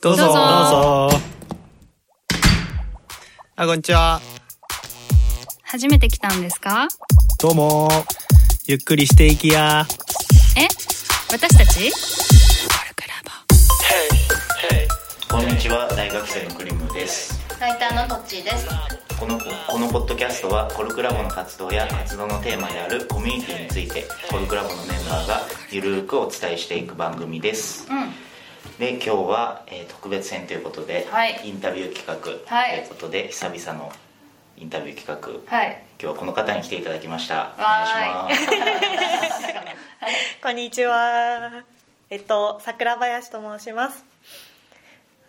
どうぞ。どうぞどうぞ。あ、こんにちは。初めて来たんですか？どうも。ゆっくりしていきや。え？私たち？こんにちは大学生のクリムですライターのトッチーですこのこのポッドキャストはコルクラボの活動や活動のテーマであるコミュニティについてコルクラボのメンバーがゆるーくお伝えしていく番組ですうんで今日は、えー特別編ということで、はい。インタビュー企画はいということで久々のインタビュー企画はい。今日はこの方に来ていただきました。お願いします。こんにちは。えっと、桜林と申します。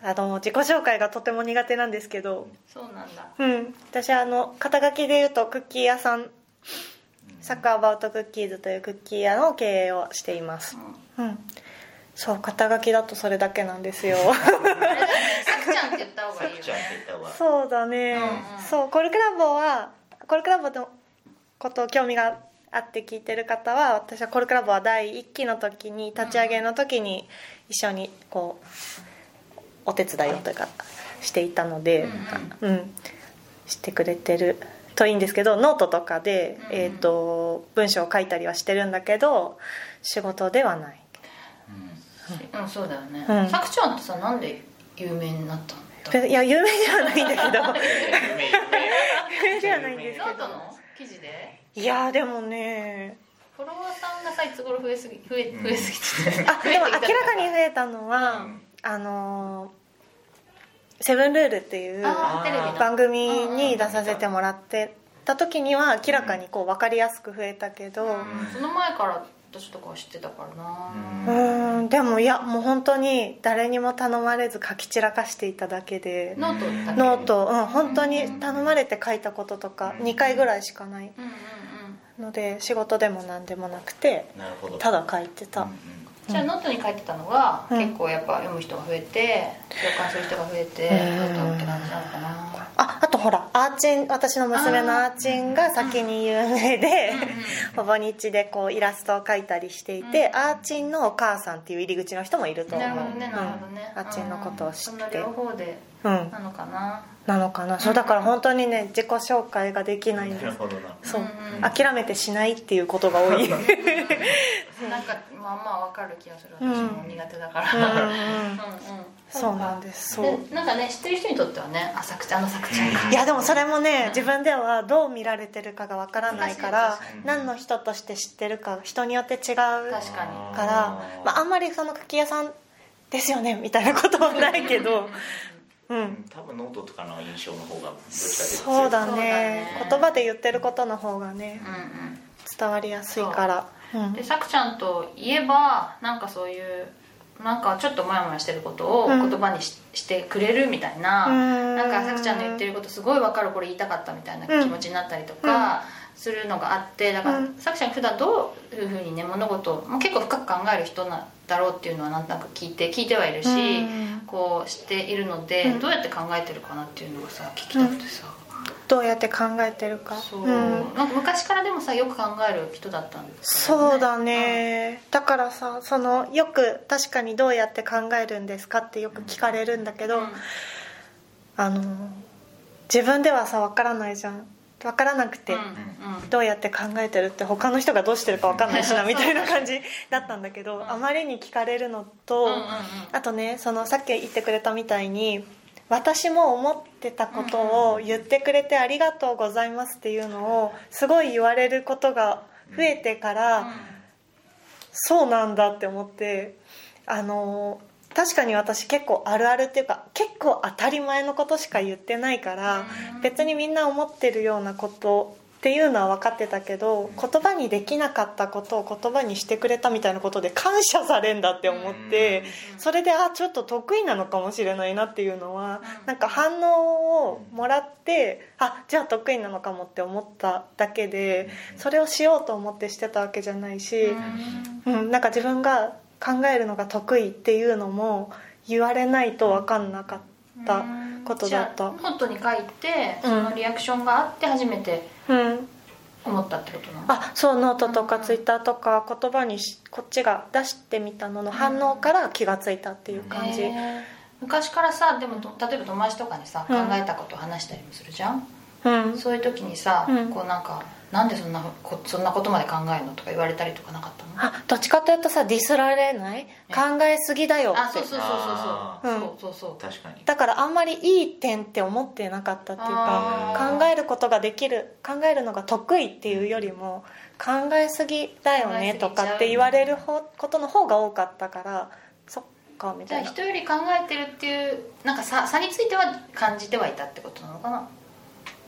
あの、自己紹介がとても苦手なんですけど、そうなんだ。うん。私はあの、肩書きで言うと、クッキー屋さん、サッカーアバウトクッキーズというクッキー屋の経営をしています。うん。そう、肩書きだとそれだけなんですよ。ちゃんって言った方がいいよね。そうだね、うんうん。そうコルクラボはコルクラボのことを興味があって聞いてる方は私はコルクラボは第1期の時に立ち上げの時に一緒にこうお手伝いをというかしていたので、うん知ってくれてるといいんですけどノートとかで、うんえー、と文章を書いたりはしてるんだけど仕事ではないうん。そうだよね。うん。さくちゃんってさなんで有名になったんだいや有名ではないんだけど。有 名有名。ではないんですけど記事でいやでもねフォロワーさんがさいつ頃増えすぎ増え増えすぎてあでも明らかに増えたのは、あのーセブンルール」っていう番組に出させてもらってた時には明らかにこう分かりやすく増えたけどうんその前から私とかは知ってたからな。うーん。でもいやもう本当に誰にも頼まれず書き散らかしていただけで。 note note。うん本当に頼まれて書いたこととか2回ぐらいしかない。うんうんうん。ので仕事でも何でもなくてなるほど。ただ書いてた、うん。じゃあノートに書いてたのが、うん。結構やっぱ読む人が増えて共感する人が増えてうん。ノートって感じなのかな。あほらアーチン私の娘のアーチンが先に有名でほぼ日でこうイラストを描いたりしていて、うん。アーチンのお母さんっていう入り口の人もいると思う。なるほどねなるほどね、うんアーチンのことを知そのって両方でうん。なのかな。なのかな、そうだから本当にね自己紹介ができないんです。なるほどな。そう、諦めてしないっていうことが多い。なんかまあまあわかる気がする。私も苦手だから。うんうん。うんうんそうなんです。そう。でなんかね知ってる人にとってはねあさくちゃんあのさくちゃん。かいやでもそれもね自分ではどう見られてるかがわからないから何の人として知ってるか人によって違う確かに。から、まあ、あんまりその柿屋さんですよねみたいなことはないけど。うん。多分ノートとかの印象の方がそうだね。ね。言葉で言ってることの方がねうん伝わりやすいから。う。んうん。でさくちゃんといえばなんかそういうなんかちょっとモヤモヤしてることをうん。言葉にし,、してくれるみたいなうん。なんかさくちゃんの言ってることすごい分かるこれ言いたかったみたいな気持ちになったりとかするのがあってだから、うん。さくちゃん普段どういうふうにね物事を、まあ、結構深く考える人なんだろうっていうのはなんとなく聞いて聞いてはいるし、うん。こう知っているので、うん。どうやって考えてるかなっていうのがさ聞きたくてさ、どうやって考えてるか。そう、うん。なんか昔からでもさよく考える人だったんですそうだね、だからさそのよく確かにどうやって考えるんですかってよく聞かれるんだけど、うん。あの自分ではさ分からないじゃん。分からなくて、うん。うん。どうやって考えてるって他の人がどうしてるか分かんないしなうん。みたいな感じだったんだけど、あまりに聞かれるのと、うんうんうん。あとねそのさっき言ってくれたみたいに私も思ってたことを言ってくれてありがとうございますっていうのをすごい言われることが増えてから、そうなんだって思ってあの確かに私結構あるあるっていうか結構当たり前のことしか言ってないから別にみんな思ってるようなことっていうのは分かってたけど言葉にできなかったことを言葉にしてくれたみたいなことで感謝されんだって思ってそれであちょっと得意なのかもしれないなっていうのはなんか反応をもらってあじゃあ得意なのかもって思っただけでそれをしようと思ってしてたわけじゃないし、うん、なんか自分が考えるのが得意っていうのも言われないと分かんなかったことだった。じゃあノートに書いてうん。そのリアクションがあって初めてうん。思ったってことなの？あそうノートとかツイッターとか言葉にしこっちが出してみたのの反応から気がついたっていう感じ。へ昔からさでもと例えば友達とかにさ考うん。えたことを話したりもするじゃん、うん。そういう時にさ、うん。こうなんかなんでそんなこそんなことまで考えるのとか言われたりとかなかったの？あどっちかというとさディスられない？考えすぎだよって。あそうそうそうあそう。ー。そうそうそう。確かに。だからあんまりいい点って思ってなかったっていうか考えることができる考えるのが得意っていうよりも考えすぎだよねとかって言われるほことの方が多かったからそっかみじゃあたいな人より考えてるっていうなんか差差については感じてはいたってことなのかな？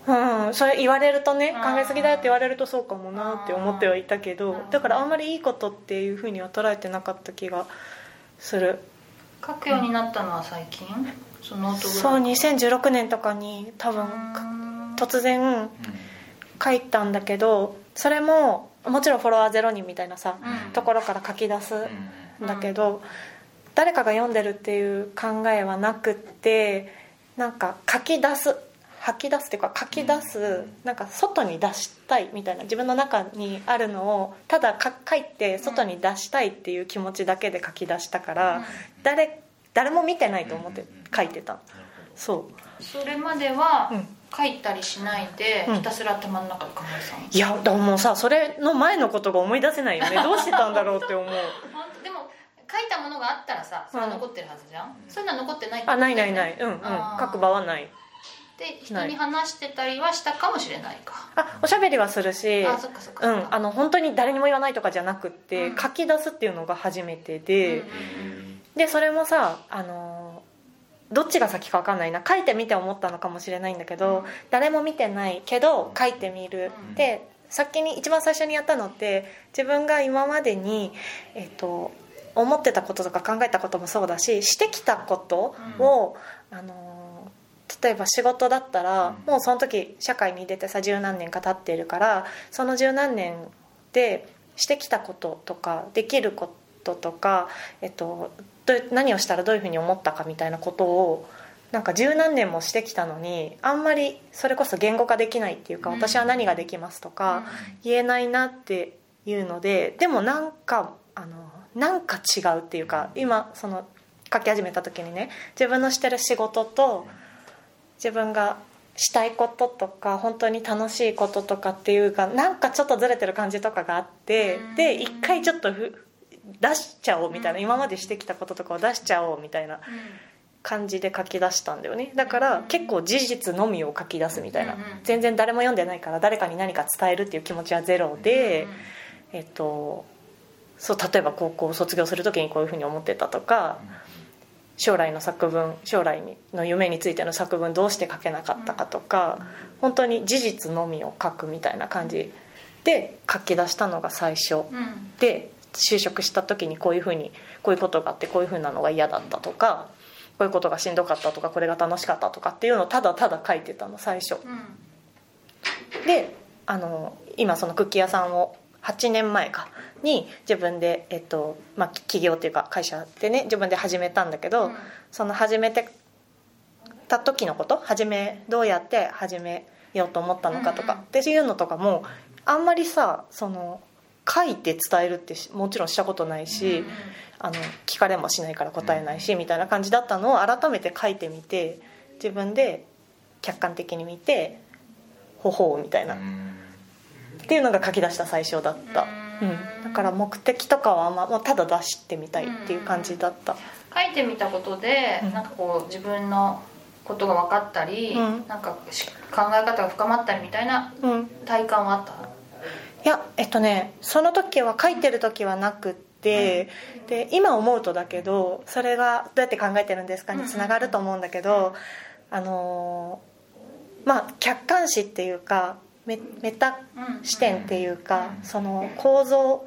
うん、それ言われるとね考えすぎだよって言われるとそうかもなって思ってはいたけどだからあんまりいいことっていうふうには捉えてなかった気がする。書くようになったのは最近？そのそう2016年とかに多分うん。突然書いたんだけどそれももちろんフォロワーゼロ人みたいなさ、うん。ところから書き出すうんんだけど、誰かが読んでるっていう考えはなくってなんか書き出す吐き出すっていうか書き出すなんか外に出したいみたいな自分の中にあるのをただか書いて外に出したいっていう気持ちだけで書き出したから、うん。誰誰も見てないと思って書いてた。そう。それまではうん。書いたりしないで、うん。ひたすら頭の中で考えてたの？いやでももうさそれの前のことが思い出せないよね。どうしてたんだろうって思う。でも書いたものがあったらさそれは残ってるはずじゃん、そういうのは残ってないってことあないないない。うんうん。書く場はないで人に話してたりはしたかもしれないか。あおしゃべりはするしあそっかそっかそっか。うんあの本当に誰にも言わないとかじゃなくって、うん。書き出すっていうのが初めてで、うんでそれもさあのどっちが先か分かんないな。書いてみて思ったのかもしれないんだけど、うん。誰も見てないけど書いてみる、うん。で先に一番最初にやったのって自分が今までに、えっと思ってたこととか考えたこともそうだししてきたことを、あの例えば仕事だったら、うん。もうその時社会に出てさ十何年か経ってるからその十何年でしてきたこととかできることとか、えっと、どう何をしたらどういうふうに思ったかみたいなことをなんか十何年もしてきたのにあんまりそれこそ言語化できないっていうか、うん。私は何ができますとか、言えないなっていうのででもなんかあのなんか違うっていうか今その書き始めた時にね自分のしてる仕事と自分がしたいこととか本当に楽しいこととかっていうかなんかちょっとずれてる感じとかがあってうん。で一回ちょっとふ出しちゃおうみたいな今までしてきたこととかを出しちゃおうみたいな感じで書き出したんだよね。だから結構事実のみを書き出すみたいな。全然誰も読んでないから誰かに何か伝えるっていう気持ちはゼロでえっとそう例えば高校を卒業する時にこういうふうに思ってたとか将来の作文将来の夢についての作文どうして書けなかったかとか本当に事実のみを書くみたいな感じで書き出したのが最初うんうんで就職した時にこういうふうにこういうことがあってこういうふうなのが嫌だったとかこういうことがしんどかったとかこれが楽しかったとかっていうのをただただ書いてたの最初。うん。であの今そのクッキー屋さんを8年前かに自分で、えっとまあ、企業っていうか会社でね自分で始めたんだけど、うん。その始めてた時のこと？始めどうやって始めようと思ったのかとか、うんうんっていうのとかもあんまりさその書いて伝えるってしもちろんしたことないし、うんあの聞かれもしないから答えないし、みたいな感じだったのを改めて書いてみて自分で客観的に見てほほうみたいな、っていうのが書き出した最初だった、ううん。んだから目的とかはあんまもうただ出してみたいっていう感じだった、書いてみたことで、うん。なんかこう自分のことが分かったり、うん。なんかし考え方が深まったりみたいなうん、体感はあった？いやえっとねその時は書いてる時はなくって、で今思うとだけどそれがどうやって考えてるんですかにつながると思うんだけど、あのーまあ客観視っていうかメメタうん視点っていうか、その構造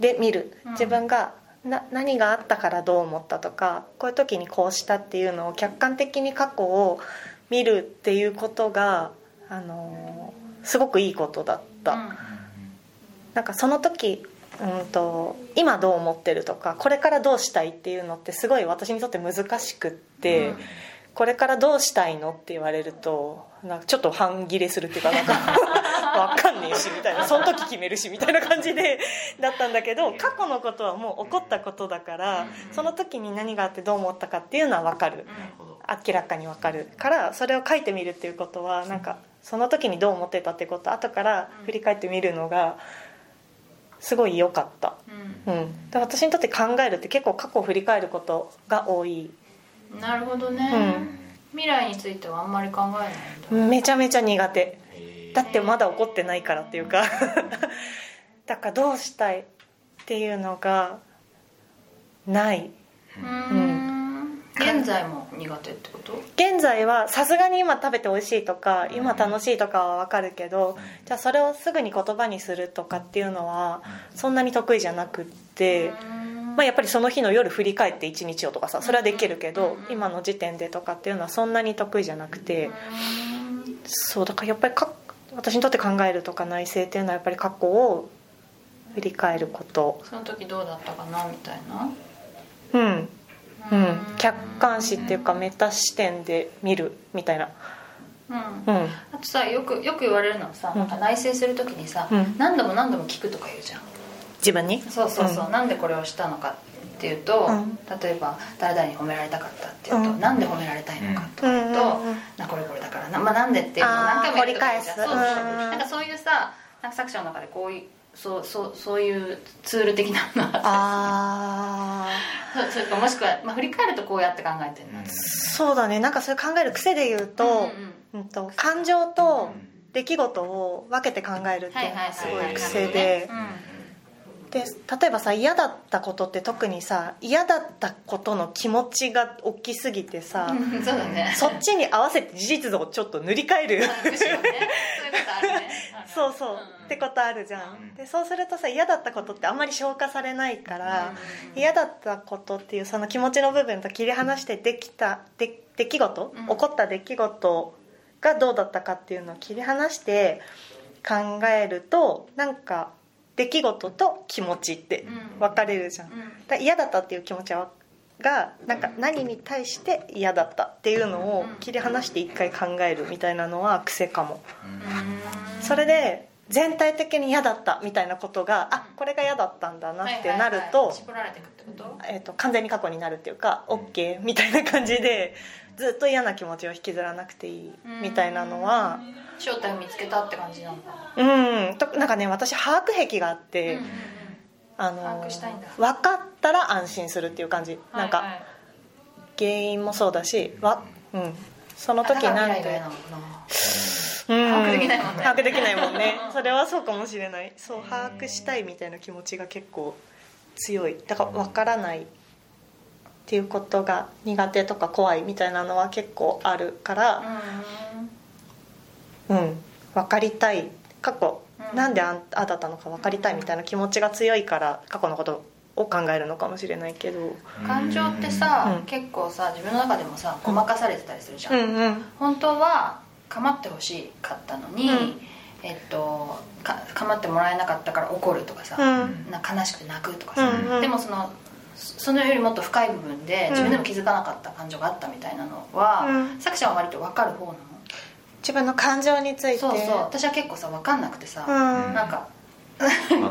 で見る。うん。自分がな何があったからどう思ったとかこういう時にこうしたっていうのを客観的に過去を見るっていうことが、あのーすごくいいことだった。なんかその時うんと今どう思ってるとかこれからどうしたいっていうのってすごい私にとって難しくって、うんこれからどうしたいのって言われるとなんかちょっと半切れするっていうかなんか 分かんねえしみたいなその時決めるしみたいな感じでだったんだけど過去のことはもう起こったことだからその時に何があってどう思ったかっていうのは分かる。明らかに分かる。からそれを書いてみるっていうことはなんかその時にどう思ってたってこと後から振り返ってみるのがすごい良かった、うん。うん、で私にとって考えるって結構過去を振り返ることが多いなるほどね、未来についてはあんまり考えないめちゃめちゃ苦手。だってまだ起こってないからっていうか。だからどうしたいっていうのがない。うん。現在も苦手ってこと？現在はさすがに今食べて美味しいとか今楽しいとかは分かるけどじゃあそれをすぐに言葉にするとかっていうのはそんなに得意じゃなくって、まあ、やっぱりその日の夜振り返って一日をとかさそれはできるけど今の時点でとかっていうのはそんなに得意じゃなくてそうだからやっぱりか私にとって考えるとか内省っていうのはやっぱり過去を振り返ること。その時どうだったかな？みたいな。うん。うん。客観視っていうかメタ視点で見るみたいな。うん。うん。あとさよくよく言われるのはさ、なんか内省する時にさ、うん。何度も何度も聞くとか言うじゃん自分に？そうそうそう、なんでこれをしたのかっていうと、うん。例えば誰々に褒められたかったっていうと、うん。なんで褒められたいのかとか言うと、うん。うんうんなこれこれだからな,、まあ、なんでっていうのを何回もり返す。そうそうう。ん。なんかそういうさなんか作者の中でこういうそうそうそういうツール的なのがあそうそれかもしくは、まあ、振り返るとこうやって考えてるそうだね。なんかそれ考える癖で言うと,、うんと感情と出来事を分けて考えるっていうのがすごい癖でで例えばさ嫌だったことって特にさ嫌だったことの気持ちが大きすぎてさ、そうだね。そっちに合わせて事実をちょっと塗り替える。ね。そう そうそう、ん。ってことあるじゃん。でそうするとさ嫌だったことってあんまり消化されないから、うん。嫌だったことっていうその気持ちの部分と切り離してできたで出来事、うん。起こった出来事がどうだったかっていうのを切り離して考えるとなんか出来事と気持ちってうん。分かれるじゃん、うん。だ嫌だったっていう気持ちはがなんか何に対して嫌だったっていうのを切り離して一回考えるみたいなのは癖かも。それで全体的に嫌だったみたいなことがあこれが嫌だったんだなってなると,、はいはい。はい絞られていくってこと？えー、と完全に過去になるっていうか OK みたいな感じでずっと嫌な気持ちを引きずらなくていいみたいなのは正体を見つけたって感じなのかうん。となんかね私把握癖があって、な、うんうん。あの把握したいんだ。分かったら安心するっていう感じ、なんかはい。はい原因もそうだしわ、うん、その時なんで把握できないもんね。把握できないもんね。それはそうかもしれない。そう把握したいみたいな気持ちが結構強い。だから分からないっていうことが苦手とか怖いみたいなのは結構あるからうん。分かりたい。過去うん。なんであんああだったのか分かりたいみたいな気持ちが強いから過去のことを考えるのかもしれないけど。うん。感情ってさ、うん。結構さ自分の中でもさごまかされてたりするじゃん、うん。うん本当は構ってほしかったのに、うん。えっとか構ってもらえなかったから怒るとかさ、うん。な悲しくて泣くとかさ、うんうん。でもそのそそのよりもっと深い部分でうん。自分でも気づかなかった感情があったみたいなのは、うん。作者は割と分かる方なの。自分の感情について。そうそう。私は結構さ分かんなくてさ、うん。なんか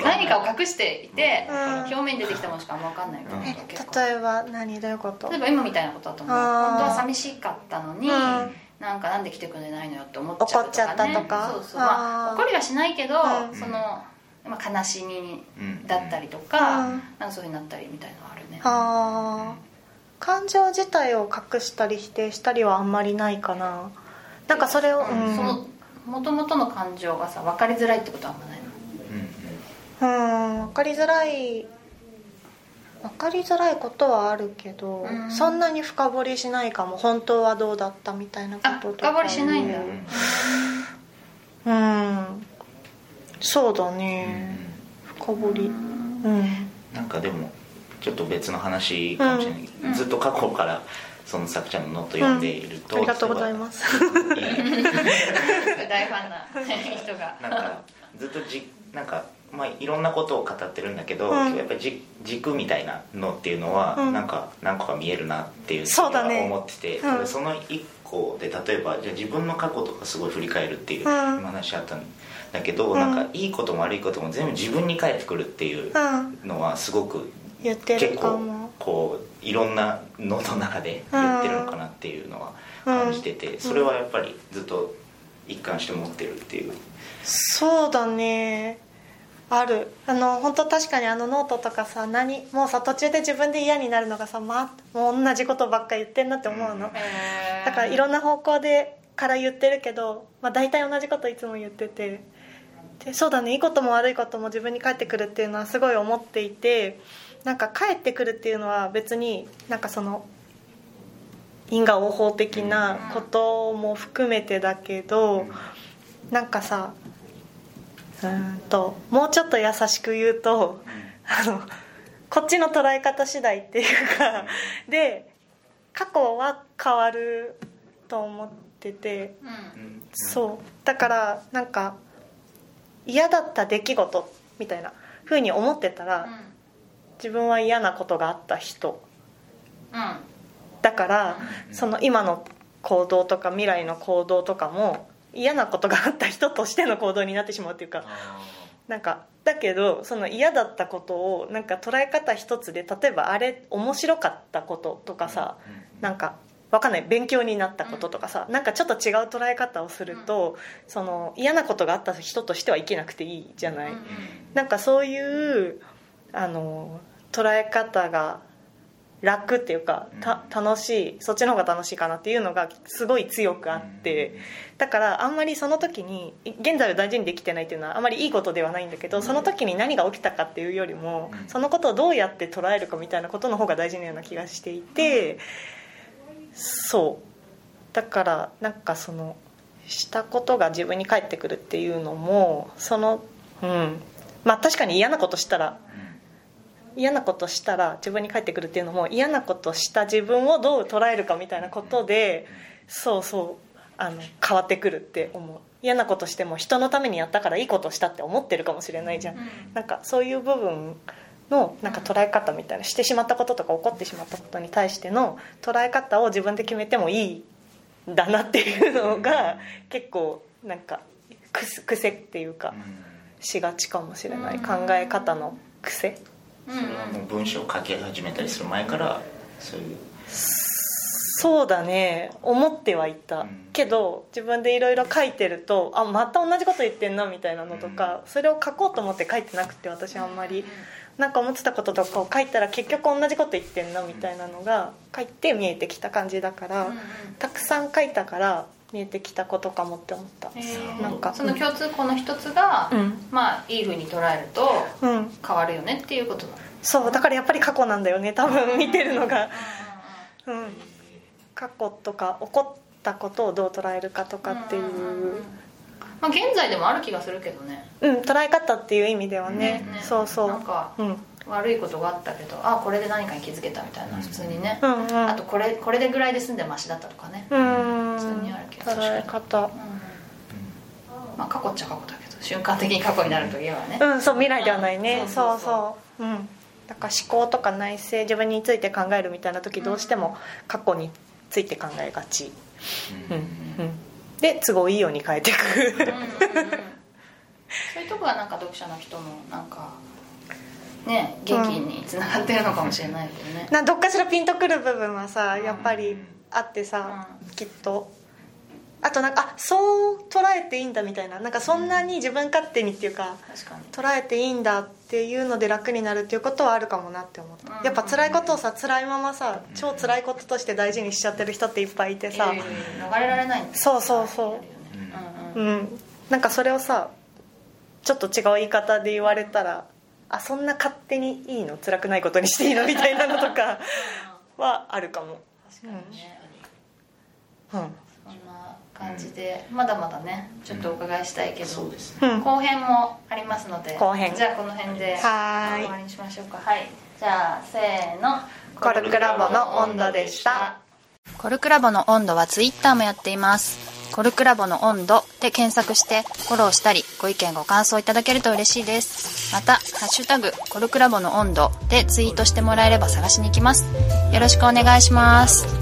何かを隠していて、うん。表面に出てきたものしかあんま分かんないから、え結構。例えば何？どういうこと？例えば今みたいなことだと思う。本当は寂しかったのに、うん。なんかなんで来てくれないのよって思っちゃうとか、ね、怒っちゃったとか？そうそう。まあ怒りはしないけど、うん。その、まあ、悲しみうん。だったりとか,、うん。なんかそういうふうになったりみたいのはあるね。あー。感情自体を隠したり否定したりはあんまりないかな。なんかそれをうん。うん。その元々の感情がさ分かりづらいってことはあんまないの。うん分かりづらい分かりづらいことはあるけど、うん。そんなに深掘りしないかも。本当はどうだったみたいなこあととか深掘りしないんだ。うんそうだね。深掘り。うん。なんかでもちょっと別の話かもしれない。けど、ずっと過去からその作者のノート読んでいると、ありがとうございます。大ファンな人が。なんかずっとじなんかまあ、いろんなことを語ってるんだけど、うん。やっぱりじ軸みたいなのっていうのは、うん。なんか何個か見えるなっていうふにはそうだね。思っててうん。でその一個で例えばじゃあ自分の過去とかすごい振り返るっていう話あったんだけど、うん。なんかいいことも悪いことも全部自分に返ってくるっていううん。のはすごく言って結るか構もこういろんなのの中で言ってるのかなっていうのは感じてて、それはやっぱりずっと一貫して持ってるっていう。そうだね。ある。あの本当確かにあのノートとかさ何もうさ途中で自分で嫌になるのがさ、まあ、もう同じことばっか言ってんなって思うの、だからいろんな方向でから言ってるけど、まあ、大体同じこといつも言っててでそうだねいいことも悪いことも自分に返ってくるっていうのはすごい思っていてなんか返ってくるっていうのは別になんかその因果応報的なことも含めてだけどなんかさうーんともうちょっと優しく言うとあのこっちの捉え方次第っていうかで過去は変わると思っててうん。そう。だからなんか嫌だった出来事みたいな風に思ってたら自分は嫌なことがあった人。うん。だからその今の行動とか未来の行動とかも嫌なことがあった人としての行動になってしまうっていうかなんかだけどその嫌だったことをなんか捉え方一つで例えばあれ面白かったこととかさなんかわかんない。勉強になったこととかさなんかちょっと違う捉え方をするとその嫌なことがあった人としては生きなくていいじゃない。なんかそういうあの捉え方が楽っていうかた楽しいそっちの方が楽しいかなっていうのがすごい強くあってだからあんまりその時に現在を大事にできてないっていうのはあまりいいことではないんだけどその時に何が起きたかっていうよりもそのことをどうやって捉えるかみたいなことの方が大事なような気がしていてそう。だからなんかそのしたことが自分に返ってくるっていうのもそのうん。まあ確かに嫌なことしたら嫌なことしたら自分に返ってくるっていうのも嫌なことした自分をどう捉えるかみたいなことでそうそうあの変わってくるって思う。嫌なことしても人のためにやったからいいことしたって思ってるかもしれないじゃん、なんかそういう部分のなんか捉え方みたいなしてしまったこととか起こってしまったことに対しての捉え方を自分で決めてもいいんだなっていうのが結構なんか癖癖っていうかしがちかもしれない。考え方の癖。それはもう文章を書き始めたりする前からそういう。そうだね。思ってはいた、うん。けど自分でいろいろ書いてるとあまた同じこと言ってんなみたいなのとか、それを書こうと思って書いてなくて私あんまり、なんか思ってたこととかを書いたら結局同じこと言ってんなみたいなのが書いて見えてきた感じだから、たくさん書いたから見えてきたことかもって思った、なんかその共通項の一つが、うん。まあいいふうに捉えるとうん。変わるよねっていうことだ。そうだからやっぱり過去なんだよね多分見てるのが。うん過去とか起こったことをどう捉えるかとかっていう、まあ現在でもある気がするけどね。うん、捉え方っていう意味ではね。ねそうそう。なんかうん。悪いことがあったけどあこれで何かに気づけたみたいな普通にね、うんうん。あとこれこれでぐらいで済んでマシだったとかね、うん。普通にあるけど捉え方。まあ過去っちゃ過去だけど瞬間的に過去になるといえばね、うんそう未来ではないね、うんそうそう。うん。だから思考とか内省自分について考えるみたいな時どうしても過去について考えがち、うんうん、で都合いいように変えていく。うんうんうん。そういうとこがなんか読者の人のなんかね元気につながってるのかもしれないけどね、などっかしらピンとくる部分はさやっぱりあってさ、きっとあとなんかあそう捉えていいんだみたいな。なんかそんなに自分勝手にっていうか捉えていいんだっていうので楽になるっていうことはあるかもなって思った、うん。やっぱ辛いことをさ辛いままさ超辛いこととして大事にしちゃってる人っていっぱいいてさ、逃れられないそうそうそう。うん。うんうん。なんかそれをさちょっと違う言い方で言われたらあそんな勝手にいいの？辛くないことにしていいの？みたいなのとか はあるかも。確かにね、うん。そんな感じで、まだまだねちょっとお伺いしたいけど、そうん。後編もありますので後編。じゃあこの辺ではーい。終わりにしましょうか。はい。じゃあせーの。コルクラボの温度でした。コルクラボの温度はツイッターもやっています。コルクラボの温度で検索してフォローしたりご意見ご感想いただけると嬉しいです。また「ハッシュタグコルクラボの温度」でツイートしてもらえれば探しに行きます。よろしくお願いします